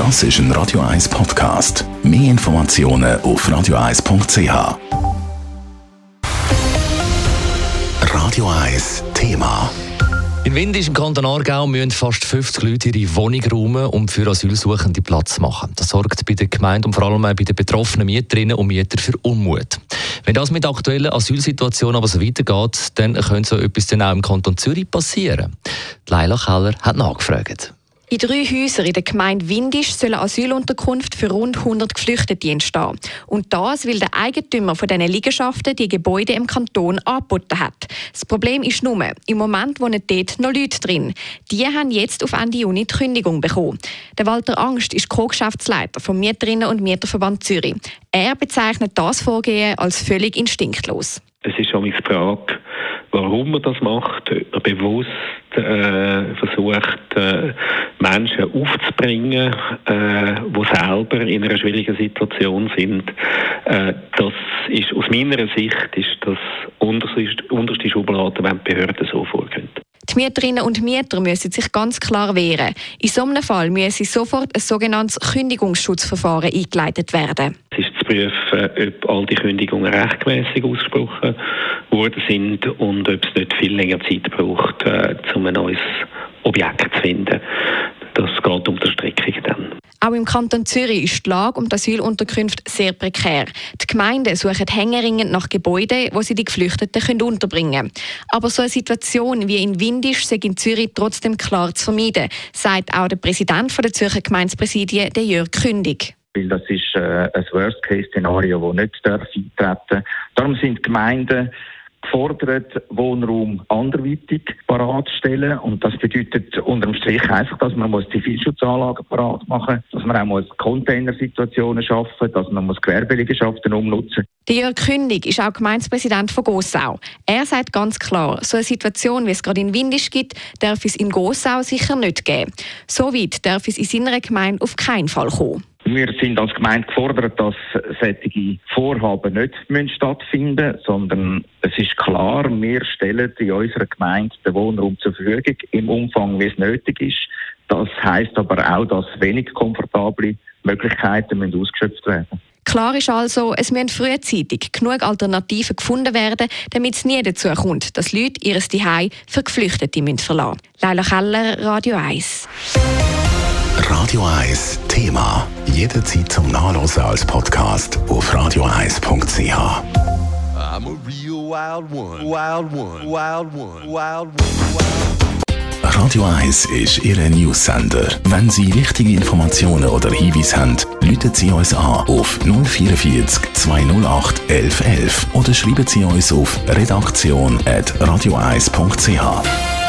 Das ist ein Radio 1 Podcast. Mehr Informationen auf radio1.ch. Radio 1 Thema. In Windisch im Kanton Aargau müssen fast 50 Leute ihre Wohnung räumen, um für Asylsuchende Platz zu machen. Das sorgt bei der Gemeinde und vor allem bei den betroffenen Mieterinnen und Mietern für Unmut. Wenn das mit der aktuellen Asylsituation aber so weitergeht, dann könnte so etwas dann auch im Kanton Zürich passieren. Leila Keller hat nachgefragt. In drei Häusern in der Gemeinde Windisch sollen Asylunterkunft für rund 100 Geflüchtete entstehen. Und das, weil der Eigentümer von diesen Liegenschaften die Gebäude im Kanton angeboten hat. Das Problem ist nur, im Moment wohnen dort noch Leute drin. Die haben jetzt auf Ende Juni die Kündigung bekommen. Der Walter Angst ist Co-Geschäftsleiter vom Mieterinnen- und Mieterverband Zürich. Er bezeichnet das Vorgehen als völlig instinktlos. Es ist schon die Frage, warum man das macht, bewusst äh, versucht, äh, Menschen aufzubringen, äh, die selber in einer schwierigen Situation sind. Äh, das ist aus meiner Sicht ist das unterste, unterste Schublade, wenn die Behörden so vorgehen. Die Mieterinnen und Mieter müssen sich ganz klar wehren. In so einem Fall müsse sofort ein sogenanntes Kündigungsschutzverfahren eingeleitet werden. Es ist zu prüfen, ob all die Kündigungen rechtmäßig ausgesprochen worden sind und ob es nicht viel länger Zeit braucht, äh, um ein neues Objekt zu finden. Das geht um die Streckung dann. Auch im Kanton Zürich ist die Lage um die Asylunterkünfte sehr prekär. Die Gemeinden suchen hängeringend nach Gebäuden, wo sie die Geflüchteten können unterbringen können. Aber so eine Situation wie in Windisch sei in Zürich trotzdem klar zu vermeiden, sagt auch der Präsident der Zürcher Gemeindepräsidien, Jörg Kündig. Weil das ist äh, ein Worst-Case-Szenario, das nicht eintreten darf. Darum sind Gemeinden gefordert, Wohnraum anderweitig parat stellen. Und das bedeutet unterm Strich einfach, dass man muss Zivilschutzanlagen parat machen muss, dass man auch muss Containersituationen schaffen dass man muss Gewerbeliegenschaften umnutzen der Jörg Kündig ist auch Gemeindepräsident von Gossau. Er sagt ganz klar, so eine Situation, wie es gerade in Windisch gibt, darf es in Gossau sicher nicht geben. So weit darf es in seiner Gemeinde auf keinen Fall kommen. Wir sind als Gemeinde gefordert, dass solche Vorhaben nicht stattfinden müssen, sondern es ist klar, wir stellen in unserer Gemeinde den Wohnraum zur Verfügung im Umfang, wie es nötig ist. Das heißt aber auch, dass wenig komfortable Möglichkeiten müssen ausgeschöpft werden Klar ist also, es müssen frühzeitig genug Alternativen gefunden werden, damit es nie dazu kommt, dass Leute ihr Zuhause für Geflüchtete verlassen müssen. Leila Keller, Radio 1. Radio 1 Thema. Jederzeit zum Nachlesen als Podcast auf radio1.ch. I'm a real wild one. Wild one. Wild one. Wild one. Radio 1 ist Ihre Newsender. Wenn Sie wichtige Informationen oder Hinweise haben, rufen Sie uns an auf 044 208 1111 oder schreiben Sie uns auf redaktion.radio1.ch.